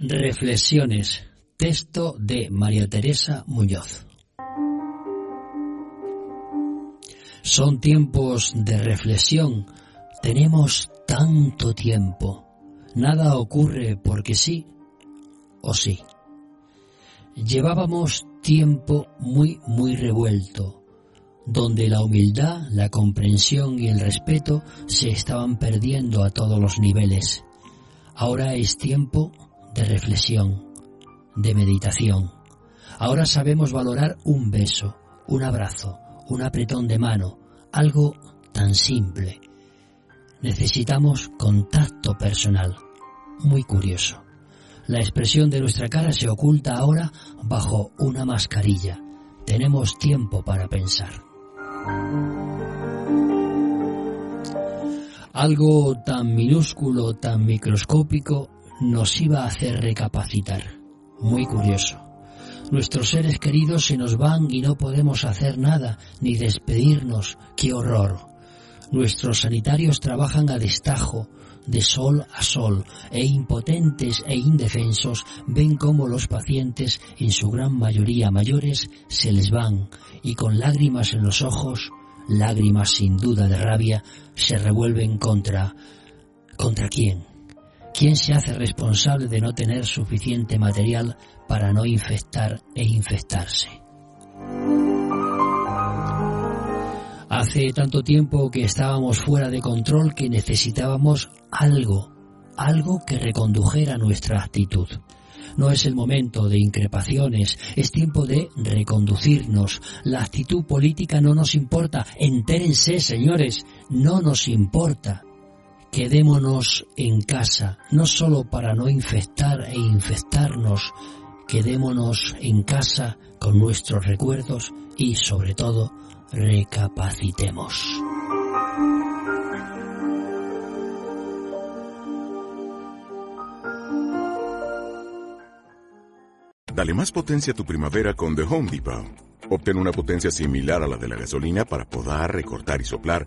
Reflexiones. Texto de María Teresa Muñoz. Son tiempos de reflexión. Tenemos tanto tiempo. Nada ocurre porque sí o sí. Llevábamos tiempo muy, muy revuelto, donde la humildad, la comprensión y el respeto se estaban perdiendo a todos los niveles. Ahora es tiempo de reflexión, de meditación. Ahora sabemos valorar un beso, un abrazo, un apretón de mano, algo tan simple. Necesitamos contacto personal. Muy curioso. La expresión de nuestra cara se oculta ahora bajo una mascarilla. Tenemos tiempo para pensar. Algo tan minúsculo, tan microscópico, nos iba a hacer recapacitar. Muy curioso. Nuestros seres queridos se nos van y no podemos hacer nada, ni despedirnos. ¡Qué horror! Nuestros sanitarios trabajan a destajo, de sol a sol, e impotentes e indefensos ven cómo los pacientes, en su gran mayoría mayores, se les van y con lágrimas en los ojos, lágrimas sin duda de rabia, se revuelven contra... ¿Contra quién? ¿Quién se hace responsable de no tener suficiente material para no infectar e infectarse? Hace tanto tiempo que estábamos fuera de control que necesitábamos algo, algo que recondujera nuestra actitud. No es el momento de increpaciones, es tiempo de reconducirnos. La actitud política no nos importa. Entérense, señores, no nos importa. Quedémonos en casa, no solo para no infectar e infectarnos, quedémonos en casa con nuestros recuerdos y, sobre todo, recapacitemos. Dale más potencia a tu primavera con The Home Depot. Obtén una potencia similar a la de la gasolina para podar, recortar y soplar